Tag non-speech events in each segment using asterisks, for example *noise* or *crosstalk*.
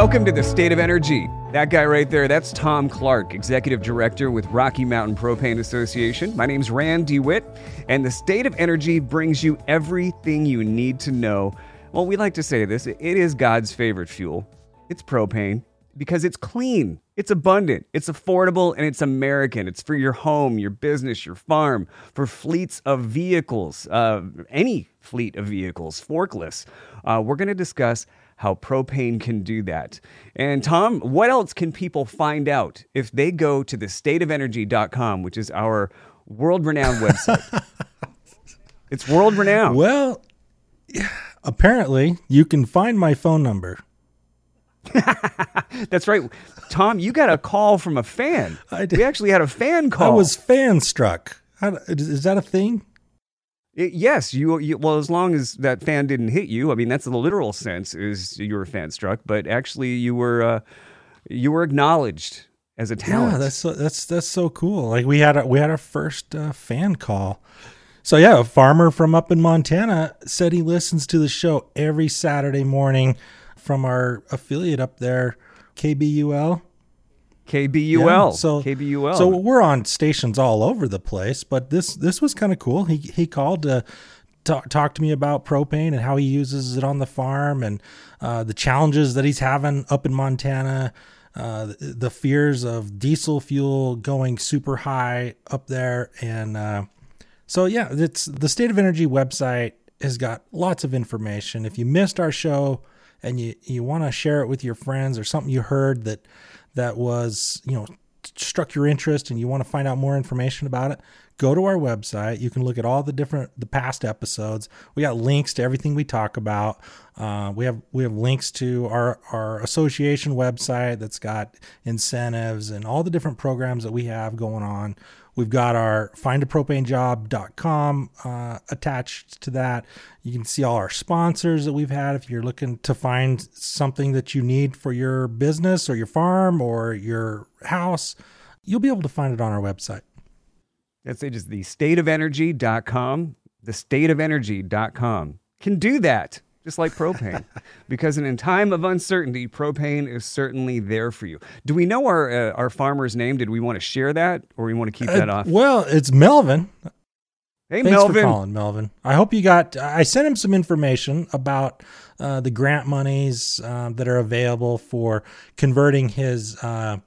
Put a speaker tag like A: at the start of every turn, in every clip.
A: Welcome to the State of Energy. That guy right there, that's Tom Clark, Executive Director with Rocky Mountain Propane Association. My name's Rand DeWitt, and the State of Energy brings you everything you need to know. Well, we like to say this it is God's favorite fuel. It's propane because it's clean, it's abundant, it's affordable, and it's American. It's for your home, your business, your farm, for fleets of vehicles, uh, any fleet of vehicles, forklifts. Uh, we're going to discuss how propane can do that. And Tom, what else can people find out if they go to the stateofenergy.com, which is our world renowned website? *laughs* it's world renowned.
B: Well, apparently you can find my phone number. *laughs*
A: That's right. Tom, you got a call from a fan. I did. We actually had a fan call.
B: I was fan struck. How, is that a thing?
A: It, yes, you, you, Well, as long as that fan didn't hit you, I mean, that's the literal sense is you were fan struck, but actually you were uh, you were acknowledged as a talent.
B: Yeah, that's so, that's that's so cool. Like we had a, we had our first uh, fan call. So yeah, a farmer from up in Montana said he listens to the show every Saturday morning from our affiliate up there, KBUL.
A: KBUL. Yeah, so KBUL.
B: So we're on stations all over the place, but this this was kind of cool. He he called to talk, talk to me about propane and how he uses it on the farm and uh, the challenges that he's having up in Montana. Uh, the, the, fears of diesel fuel going super high up there, and uh, so yeah, it's the State of Energy website has got lots of information. If you missed our show and you you want to share it with your friends or something you heard that that was, you know, struck your interest and you want to find out more information about it, go to our website. You can look at all the different the past episodes. We got links to everything we talk about. Uh, we have we have links to our our association website that's got incentives and all the different programs that we have going on. We've got our findapropanejob.com uh, attached to that. You can see all our sponsors that we've had. If you're looking to find something that you need for your business or your farm or your house, you'll be able to find it on our website.
A: That's it, just the stateofenergy.com. The stateofenergy.com can do that just like propane. *laughs* because in a time of uncertainty, propane is certainly there for you. Do we know our uh, our farmer's name? Did we want to share that, or we want to keep uh, that off?
B: Well, it's Melvin.
A: Hey,
B: Thanks
A: Melvin.
B: for calling, Melvin. I hope you got. I sent him some information about uh, the grant monies um, that are available for converting his uh,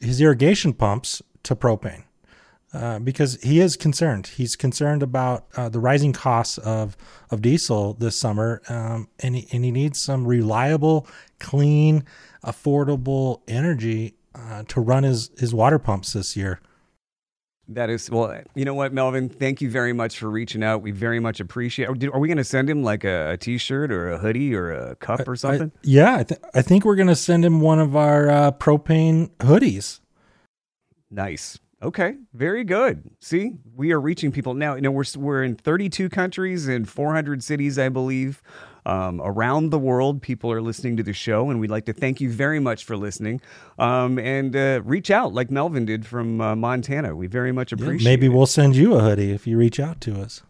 B: his irrigation pumps to propane. Uh, because he is concerned. He's concerned about uh, the rising costs of, of diesel this summer, um, and, he, and he needs some reliable, clean, affordable energy uh, to run his, his water pumps this year.
A: That is well. You know what, Melvin? Thank you very much for reaching out. We very much appreciate. Are we going to send him like a a T-shirt or a hoodie or a cup or something?
B: I, yeah, I, th- I think we're going to send him one of our uh, propane hoodies.
A: Nice. Okay, very good. See, we are reaching people now. You know, we're we're in 32 countries and 400 cities, I believe, um, around the world. People are listening to the show, and we'd like to thank you very much for listening. Um, and uh, reach out like Melvin did from uh, Montana. We very much appreciate.
B: Yeah, maybe
A: it.
B: we'll send you a hoodie if you reach out to us.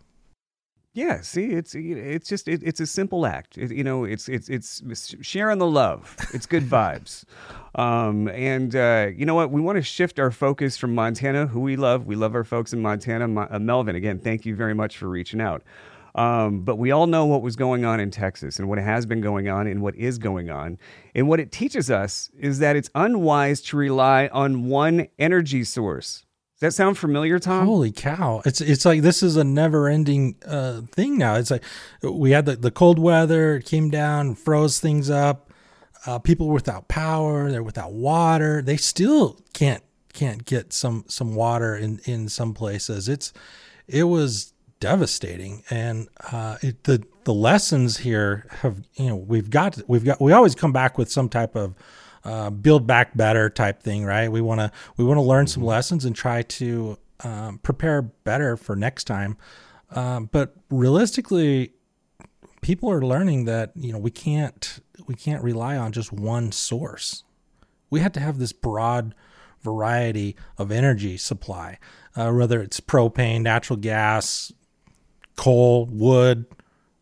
A: Yeah, see, it's it's just it, it's a simple act. It, you know, it's it's it's sharing the love. It's good vibes. *laughs* Um, and uh, you know what? We want to shift our focus from Montana, who we love. We love our folks in Montana. uh, Melvin, again, thank you very much for reaching out. Um, but we all know what was going on in Texas and what has been going on and what is going on. And what it teaches us is that it's unwise to rely on one energy source. Does that sound familiar, Tom?
B: Holy cow! It's it's like this is a never-ending uh, thing now. It's like we had the, the cold weather, it came down, froze things up. Uh, people without power, they're without water. They still can't can't get some some water in in some places. It's it was devastating, and uh, it, the the lessons here have you know we've got we've got we always come back with some type of uh, build back better type thing, right? We want to we want to learn some mm-hmm. lessons and try to um, prepare better for next time. Um, but realistically, people are learning that you know we can't we can't rely on just one source. We have to have this broad variety of energy supply, uh, whether it's propane, natural gas, coal, wood,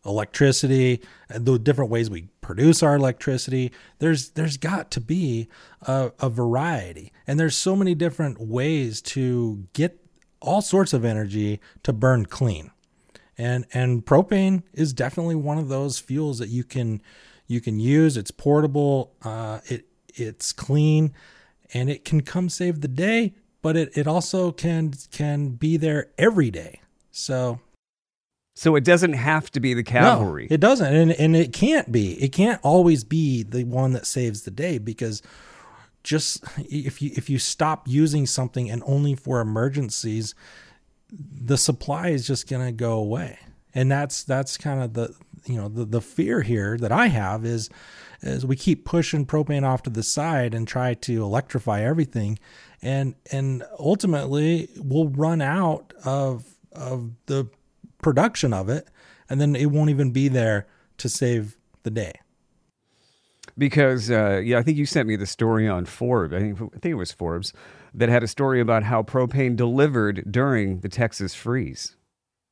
B: electricity, the different ways we produce our electricity. There's there's got to be a, a variety, and there's so many different ways to get all sorts of energy to burn clean. And and propane is definitely one of those fuels that you can you can use. It's portable. Uh, it it's clean, and it can come save the day. But it, it also can can be there every day. So
A: so it doesn't have to be the cavalry.
B: No, it doesn't, and and it can't be. It can't always be the one that saves the day because just if you if you stop using something and only for emergencies, the supply is just going to go away. And that's that's kind of the you know the the fear here that I have is is we keep pushing propane off to the side and try to electrify everything and and ultimately we'll run out of of the production of it and then it won't even be there to save the day
A: because uh, yeah, I think you sent me the story on Forbes. I think I think it was Forbes that had a story about how propane delivered during the Texas freeze,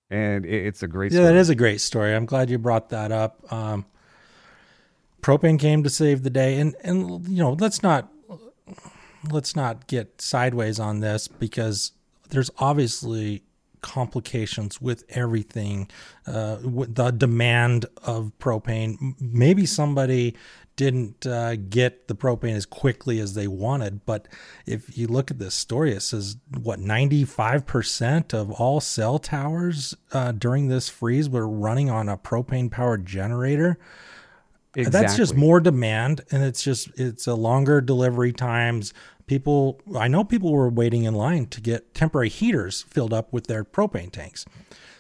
A: and it, it's a great.
B: Yeah,
A: story.
B: that is a great story. I'm glad you brought that up. Um, propane came to save the day, and and you know let's not let's not get sideways on this because there's obviously complications with everything uh, with the demand of propane maybe somebody didn't uh, get the propane as quickly as they wanted. But if you look at this story, it says what 95% of all cell towers uh, during this freeze were running on a propane powered generator. Exactly. That's just more demand, and it's just it's a longer delivery times. People, I know people were waiting in line to get temporary heaters filled up with their propane tanks.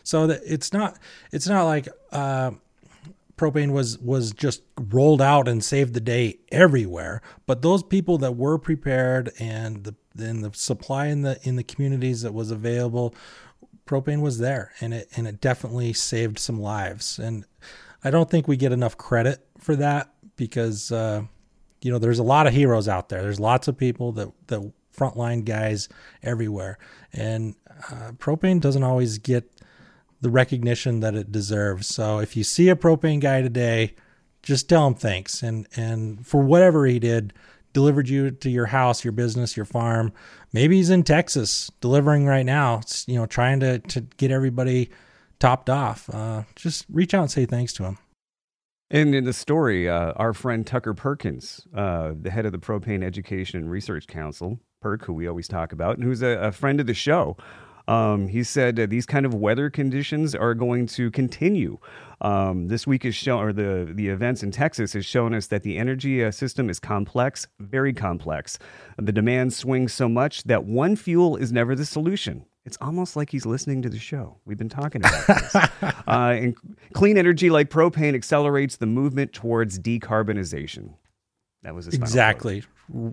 B: So that it's not it's not like uh, propane was was just rolled out and saved the day everywhere. But those people that were prepared and the and the supply in the in the communities that was available, propane was there, and it and it definitely saved some lives. And I don't think we get enough credit for that because uh, you know there's a lot of heroes out there. There's lots of people that that frontline guys everywhere, and uh, propane doesn't always get the recognition that it deserves. So if you see a propane guy today, just tell him thanks and and for whatever he did, delivered you to your house, your business, your farm. Maybe he's in Texas delivering right now, you know, trying to to get everybody topped off. Uh, just reach out and say thanks to him.
A: And in the story, uh, our friend Tucker Perkins, uh, the head of the Propane Education and Research Council, PERC, who we always talk about, and who's a, a friend of the show, um, he said uh, these kind of weather conditions are going to continue. Um, this week is shown, or the the events in Texas has shown us that the energy uh, system is complex, very complex. The demand swings so much that one fuel is never the solution. It's almost like he's listening to the show. We've been talking about this. *laughs* uh, and clean energy like propane accelerates the movement towards decarbonization. That was
B: exactly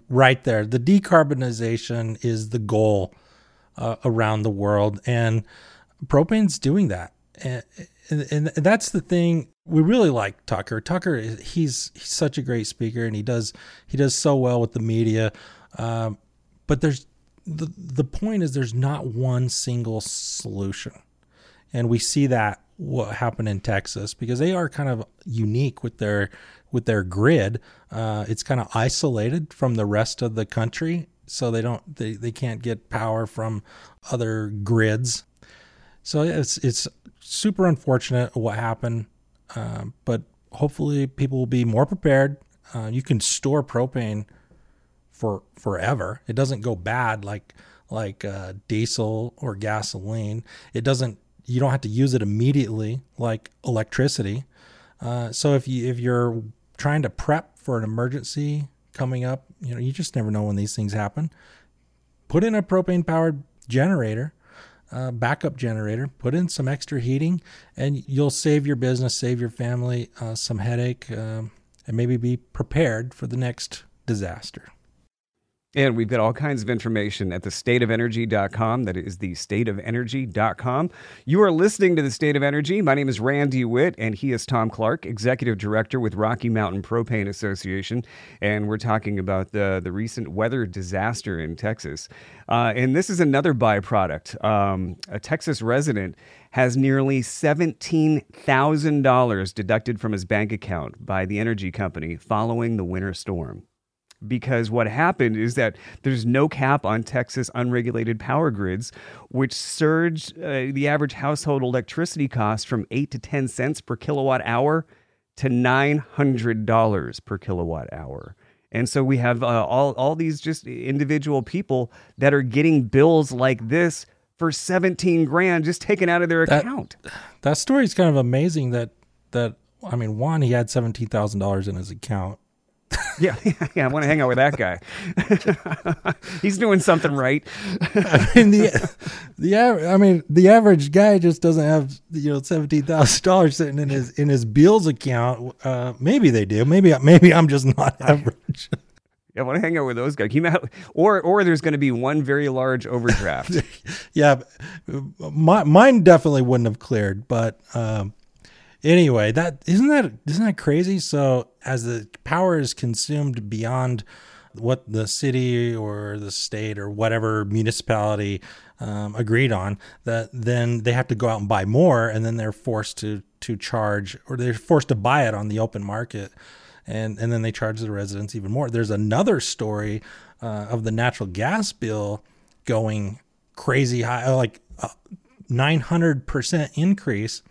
B: right there. The decarbonization is the goal uh, around the world, and propane's doing that. And, and, and, that's the thing we really like Tucker. Tucker, he's he's such a great speaker, and he does he does so well with the media. Um, but there's the the point is there's not one single solution, and we see that what happened in Texas because they are kind of unique with their with their grid. Uh, it's kind of isolated from the rest of the country, so they don't they, they can't get power from other grids. So it's it's super unfortunate what happened, uh, but hopefully people will be more prepared. Uh, you can store propane for forever. It doesn't go bad like like uh, diesel or gasoline. It doesn't. You don't have to use it immediately like electricity. Uh, so if you if you're trying to prep for an emergency coming up. You know, you just never know when these things happen. Put in a propane powered generator, uh, backup generator, put in some extra heating, and you'll save your business, save your family uh, some headache, um, and maybe be prepared for the next disaster.
A: And we've got all kinds of information at thestateofenergy.com. That is the stateofenergy.com. You are listening to The State of Energy. My name is Randy Witt, and he is Tom Clark, Executive Director with Rocky Mountain Propane Association. And we're talking about the, the recent weather disaster in Texas. Uh, and this is another byproduct. Um, a Texas resident has nearly $17,000 deducted from his bank account by the energy company following the winter storm because what happened is that there's no cap on Texas unregulated power grids, which surged uh, the average household electricity cost from 8 to 10 cents per kilowatt hour to $900 per kilowatt hour. And so we have uh, all, all these just individual people that are getting bills like this for 17 grand just taken out of their
B: That-
A: account.
B: That story is kind of amazing. That that I mean, one, he had seventeen thousand dollars in his account. *laughs*
A: Yeah, yeah, I want to hang out with that guy. *laughs* He's doing something right.
B: I mean the the aver- I mean the average guy just doesn't have you know seventeen thousand dollars sitting in his in his bills account. Uh, maybe they do. Maybe maybe I'm just not *laughs* average.
A: Yeah, I want to hang out with those guys. You Or, or there's going to be one very large overdraft.
B: yeah, my, mine definitely wouldn't have cleared. But um, anyway, that isn't that isn't that crazy? So as the power is consumed beyond what the city or the state or whatever municipality um, agreed on, that then they have to go out and buy more, and then they're forced to to charge or they're forced to buy it on the open market. And, and then they charge the residents even more. There's another story uh, of the natural gas bill going crazy high, like uh, 900% increase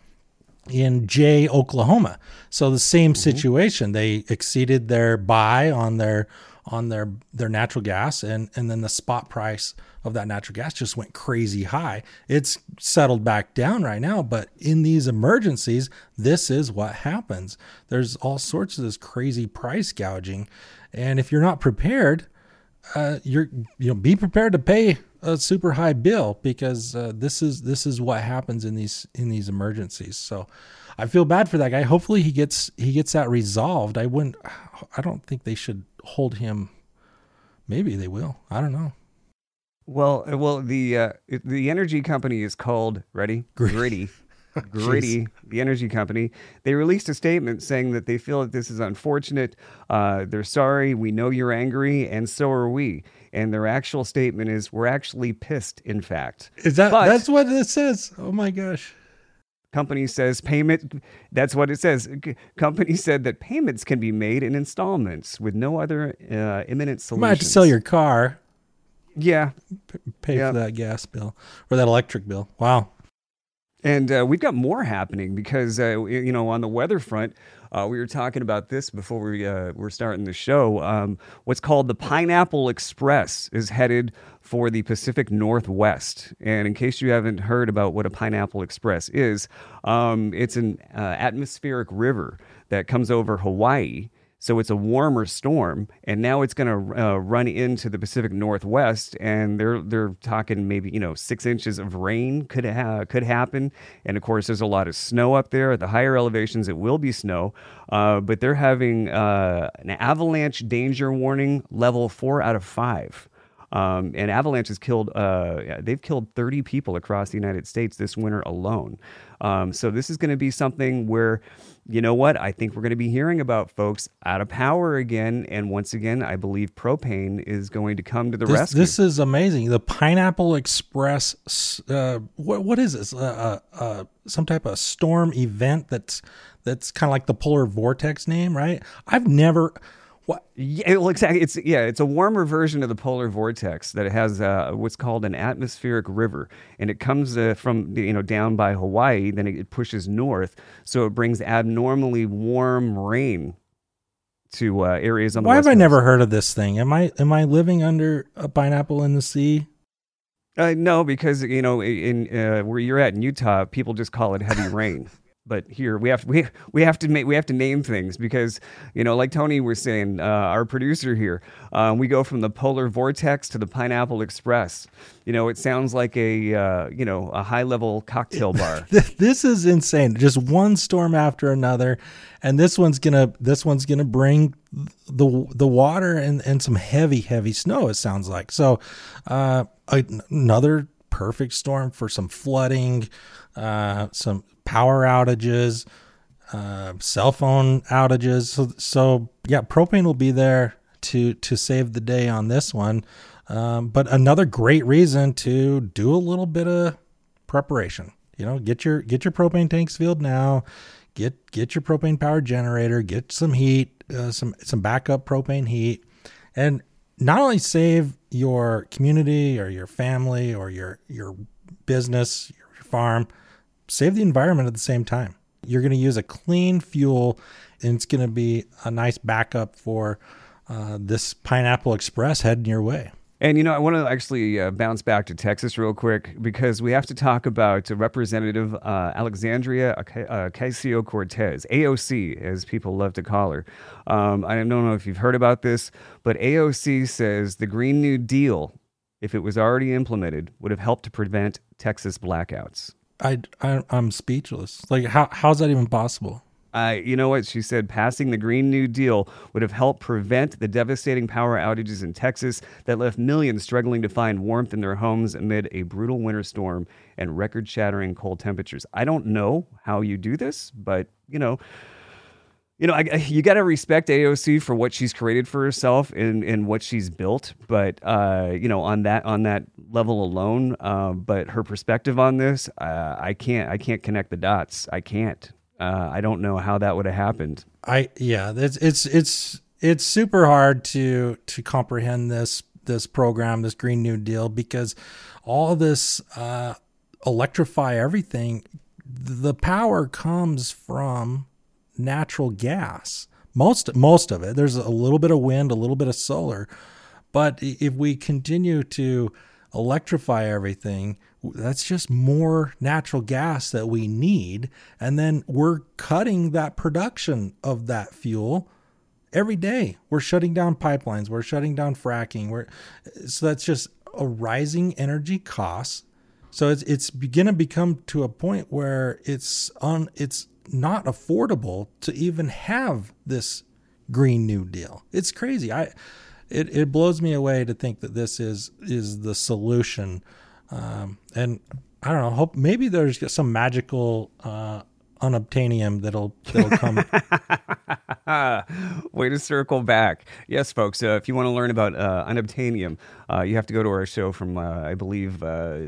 B: in Jay, Oklahoma. So the same situation. They exceeded their buy on their on their their natural gas and and then the spot price of that natural gas just went crazy high. It's settled back down right now, but in these emergencies, this is what happens. There's all sorts of this crazy price gouging. And if you're not prepared, uh, you're you know be prepared to pay a super high bill because uh, this is this is what happens in these in these emergencies. So I feel bad for that guy. Hopefully he gets he gets that resolved. I wouldn't. I don't think they should hold him. Maybe they will. I don't know.
A: well, uh, well, the uh, the energy company is called ready Griddy. Griddy, *laughs* the energy company, they released a statement saying that they feel that this is unfortunate. Uh, they're sorry. We know you're angry, and so are we. And their actual statement is, "We're actually pissed." In fact,
B: Is that
A: But-
B: that's what it says? Oh my gosh.
A: company says payment that's what it says company said that payments can be made in installments with no other uh, imminent
B: solution.
A: You
B: might have to sell your car,
A: yeah
B: pay
A: Yeah.
B: for that gas bill or that electric bill. Wow.
A: And uh, we've got more happening because uh, you know on the weather front uh, we were talking about this before we uh, were starting the show. Um, what's called the Pineapple Express is headed for the Pacific Northwest. And in case you haven't heard about what a Pineapple Express is, um, it's an uh, atmospheric river that comes over Hawaii. So it's a warmer storm, and now it's going to uh, run into the Pacific Northwest, and they're they're talking maybe you know six inches of rain could ha- could happen, and of course there's a lot of snow up there. At the higher elevations, it will be snow, uh, but they're having uh, an avalanche danger warning level four out of five. Um, and avalanche has killed, uh, they've killed 30 people across the United States this winter alone. Um, so this is going to be something where, you know what, I think we're going to be hearing about folks out of power again. And once again, I believe propane is going to come to the
B: This,
A: rescue.
B: this is amazing. The Pineapple Express. Uh, what what is this? Uh, uh, uh, some type of storm event that's that's kind of like the polar vortex name, right? I've never. What
A: Yeah, well, exactly. It's yeah, it's a warmer version of the polar vortex that has uh, what's called an atmospheric river, and it comes uh, from you know down by Hawaii. Then it pushes north, so it brings abnormally warm rain to uh, areas on the
B: why have
A: west
B: I never heard of this thing? Am I am I living under a pineapple in the sea?
A: Uh, no, because you know in uh, where you're at in Utah, people just call it heavy rain. But here we have to, we we have to make we have to name things because you know like Tony was saying uh, our producer here uh, we go from the polar vortex to the pineapple express. You know it sounds like a uh, you know a high level cocktail *laughs* bar.
B: This is insane. Just one storm after another and this one's gonna this one's gonna bring the the water and and some heavy heavy snow it sounds like. So uh, another perfect storm for some flooding uh, some power outages, uh, cell phone outages. So, so yeah, propane will be there to to save the day on this one. Um, but another great reason to do a little bit of preparation. You know, get your get your propane tanks filled now. Get get your propane power generator. Get some heat, uh, some some backup propane heat, and not only save your community or your family or your your business, your farm, save the environment at the same time. You're going to use a clean fuel, and it's going to be a nice backup for uh, this Pineapple Express heading your way.
A: And you know, I want to actually uh, bounce back to Texas real quick because we have to talk about Representative uh, Alexandria Ocasio Cortez, AOC, as people love to call her. Um, I don't know if you've heard about this, but AOC says the Green New Deal, if it was already implemented, would have helped to prevent Texas blackouts.
B: I, I am speechless. Like how how's that even possible?
A: Uh, you know what? She said passing the Green New Deal would have helped prevent the devastating power outages in Texas that left millions struggling to find warmth in their homes amid a brutal winter storm and record shattering cold temperatures. I don't know how you do this, but, you know, you know, I, you got to respect AOC for what she's created for herself and, and what she's built. But uh, you know, on that on that level alone, uh, but her perspective on this, uh, I can't I can't connect the dots. I can't. Uh, I don't know how that would have happened.
B: I yeah, it's it's it's it's super hard to to comprehend this this program, this Green New Deal, because all this uh, electrify everything. The power comes from natural gas. Most most of it. There's a little bit of wind, a little bit of solar, but if we continue to electrify everything, that's just more natural gas that we need, and then we're cutting that production of that fuel every day. We're shutting down pipelines, we're shutting down fracking. We're so that's just a rising energy cost. So it's it's going to become to a point where it's on it's not affordable to even have this Green New Deal. It's crazy. I it, it blows me away to think that this is is the solution. Um, and I don't know. Hope maybe there's some magical uh, unobtainium that'll that'll come. *laughs*
A: Way to circle back. Yes, folks. Uh, if you want to learn about uh, unobtainium, uh, you have to go to our show from uh, I believe uh,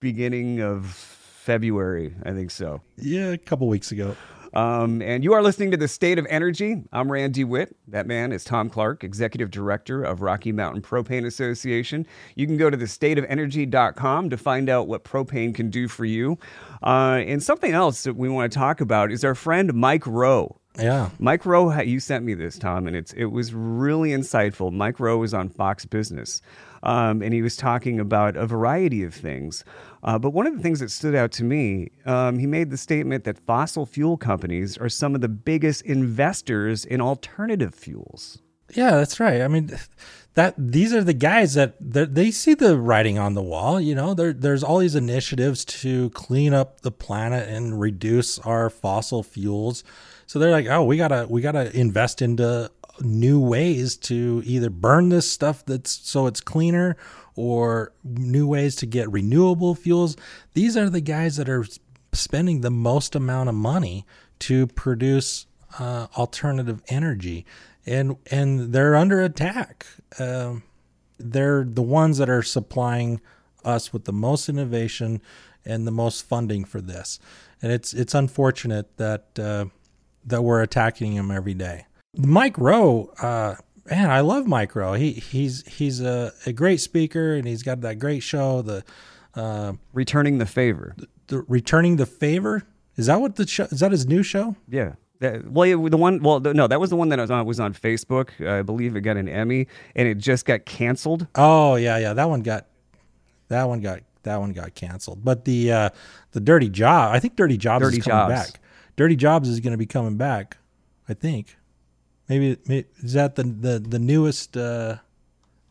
A: beginning of February, I think so.
B: Yeah, a couple weeks ago.
A: Um, and you are listening to The State of Energy. I'm Randy Witt. That man is Tom Clark, Executive Director of Rocky Mountain Propane Association. You can go to thestateofenergy.com to find out what propane can do for you. Uh, and something else that we want to talk about is our friend Mike Rowe.
B: Yeah.
A: Mike Rowe, you sent me this, Tom, and it's it was really insightful. Mike Rowe was on Fox Business, um, and he was talking about a variety of things. Uh, but one of the things that stood out to me, um, he made the statement that fossil fuel companies are some of the biggest investors in alternative fuels.
B: Yeah, that's right. I mean, that these are the guys that they see the writing on the wall. You know, there, there's all these initiatives to clean up the planet and reduce our fossil fuels. So they're like, oh, we gotta we gotta invest into new ways to either burn this stuff that's so it's cleaner or new ways to get renewable fuels. These are the guys that are spending the most amount of money to produce uh, alternative energy, and and they're under attack. Uh, they're the ones that are supplying us with the most innovation and the most funding for this, and it's it's unfortunate that uh, that we're attacking them every day. Mike Rowe uh, man, I love Mike Rowe. He he's he's a, a great speaker and he's got that great show. The
A: uh, returning the favor.
B: The, the, returning the favor. Is that what the show? Is that his new show?
A: Yeah. That, well, the one. Well, no, that was the one that was on, was on Facebook. I believe it got an Emmy, and it just got canceled.
B: Oh yeah, yeah. That one got. That one got. That one got canceled. But the uh, the Dirty Job. I think Dirty Jobs Dirty is coming Jobs. back. Dirty Jobs is going to be coming back. I think. Maybe, maybe is that the the the newest. Uh,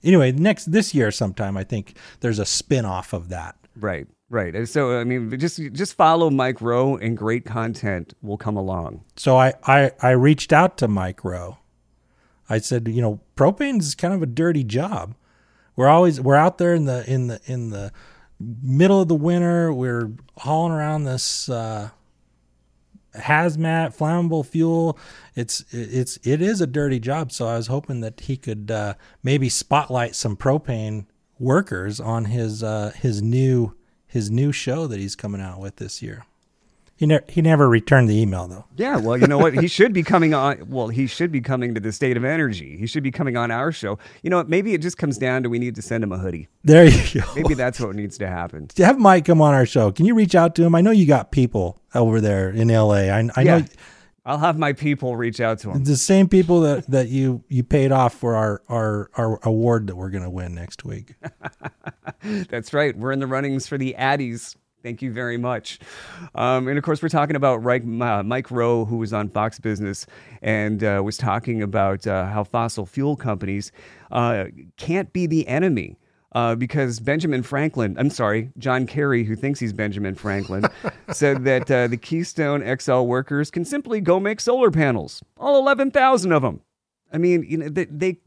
B: anyway, next this year sometime, I think there's a spin off of that.
A: Right. Right. And so I mean just just follow Mike Rowe and great content will come along.
B: So I I, I reached out to Mike Rowe. I said, you know, propane is kind of a dirty job. We're always we're out there in the in the in the middle of the winter. We're hauling around this uh, hazmat flammable fuel. It's it's it is a dirty job. So I was hoping that he could uh, maybe spotlight some propane workers on his uh, his new his new show that he's coming out with this year. He never he never returned the email though.
A: Yeah, well, you know what? he should be coming on. Well, he should be coming to the State of Energy. He should be coming on our show. You know, what? maybe it just comes down to we need to send him a hoodie.
B: There you go.
A: Maybe that's what needs to happen.
B: Have Mike come on our show. Can you reach out to him? I know you got people over there in LA. I, I
A: Yeah.
B: know
A: I'll have my people reach out to him.
B: the same people that, that you you paid off for our our, our award that we're gonna win next week. *laughs*
A: That's right. We're in the runnings for the Addies. Thank you very much. Um, and of course, we're talking about Mike, uh, Rowe, who was on Fox Business and uh, was talking about uh, how fossil fuel companies uh, can't be the enemy. Uh, because Benjamin Franklin, I'm sorry, John Kerry, who thinks he's Benjamin Franklin, *laughs* said that uh, the Keystone XL workers can simply go make solar panels, all 11,000 of them. I mean, you know, they, they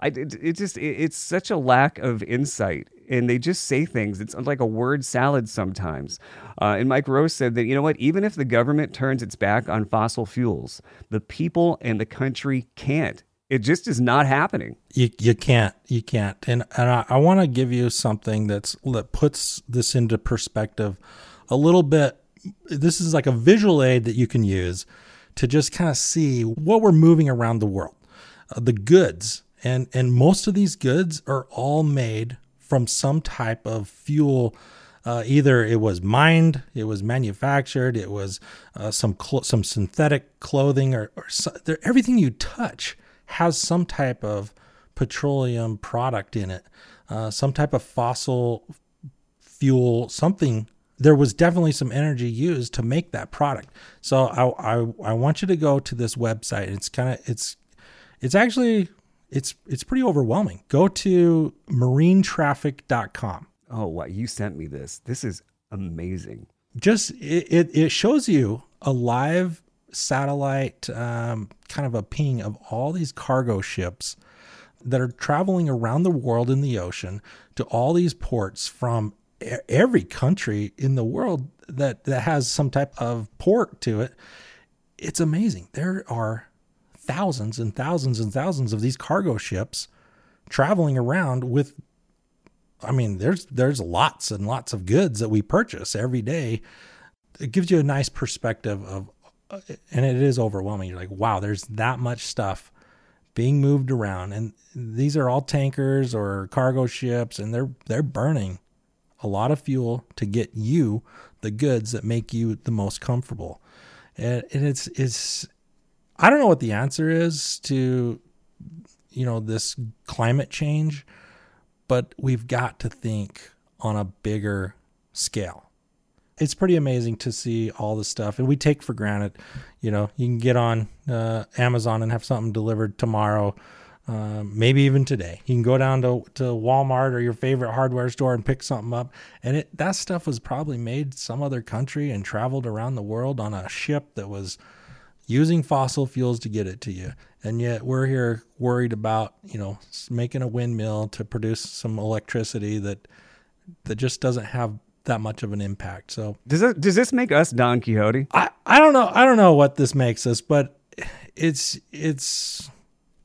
A: I, it, it just it, it's such a lack of insight and they just say things it's like a word salad sometimes uh, and Mike Rowe said that you know what even if the government turns its back on fossil fuels the people and the country can't it just is not happening
B: You you can't you can't. And and I, I want to give you something that's that puts this into perspective a little bit. This is like a visual aid that you can use to just kind of see what we're moving around the world. Uh, the goods and and most of these goods are all made from some type of fuel. Uh, either it was mined, it was manufactured, it was uh, some cl- some synthetic clothing, or, or so, everything you touch has some type of petroleum product in it, uh, some type of fossil fuel, something. There was definitely some energy used to make that product. So I I, I want you to go to this website. It's kind of it's it's actually it's it's pretty overwhelming. Go to marinetraffic.com.
A: oh wow you sent me this this is amazing
B: just it, it, it shows you a live satellite um, kind of a ping of all these cargo ships that are traveling around the world in the ocean to all these ports from every country in the world that, that has some type of port to it. It's amazing. There are thousands and thousands and thousands of these cargo ships traveling around with I mean, there's there's lots and lots of goods that we purchase every day. It gives you a nice perspective of, uh, and it is overwhelming. You're like, wow, there's that much stuff being moved around, and these are all tankers or cargo ships, and they're they're burning a lot of fuel to get you the goods that make you the most comfortable, and, and it's it's I don't know what the answer is to you know this climate change but we've got to think on a bigger scale. It's pretty amazing to see all the stuff, and we take for granted. You know, you can get on uh, Amazon and have something delivered tomorrow, uh, maybe even today. You can go down to, to Walmart or your favorite hardware store and pick something up, and it that stuff was probably made some other country and traveled around the world on a ship that was using fossil fuels to get it to you. And yet we're here worried about, you know, making a windmill to produce some electricity that that just doesn't have that much of an impact. So
A: does it, does this make us don quixote
B: I, I don't know I don't know what this makes us, but it's it's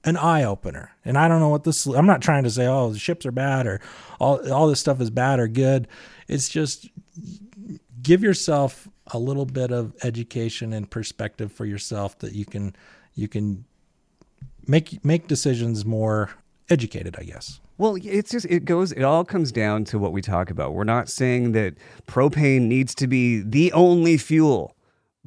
B: an eye opener. And I don't know what this I'm not trying to say oh the ships are bad or all all this stuff is bad or good. It's just give yourself a little bit of education and perspective for yourself that you can you can make make decisions more educated, I guess.
A: Well, it's just it goes it all comes down to what we talk about. We're not saying that propane needs to be the only fuel.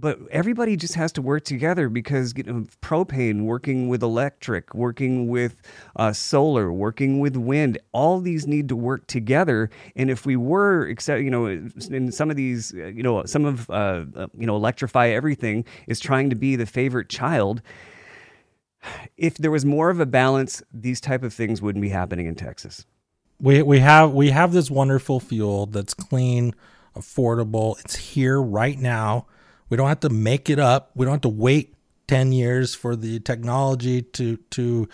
A: But everybody just has to work together because you know, propane working with electric working with uh, solar working with wind all these need to work together. And if we were except you know in some of these you know some of uh, you know electrify everything is trying to be the favorite child if there was more of a balance these type of things wouldn't be happening in texas.
B: We we have we have this wonderful fuel that's clean affordable. It's here right now we don't have to make it up. We don't have to wait 10 years for the technology to to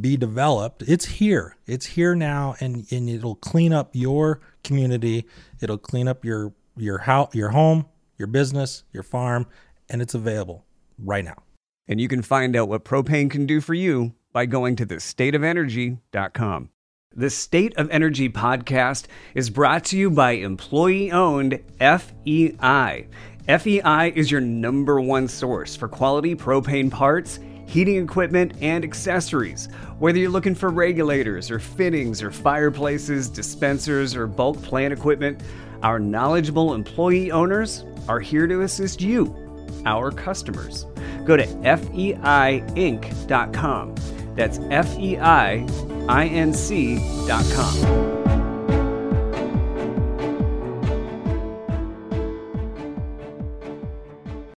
B: be developed. It's here. It's here now and, and it'll clean up your community. It'll clean up your your house, your home, your business, your farm, and it's available right now.
A: And you can find out what propane can do for you by going to thestateofenergy.com. The State of Energy podcast is brought to you by employee owned FEI. FEI is your number one source for quality propane parts, heating equipment, and accessories. Whether you're looking for regulators or fittings or fireplaces, dispensers, or bulk plant equipment, our knowledgeable employee owners are here to assist you, our customers. Go to feiinc.com. That's F E I I N C.com.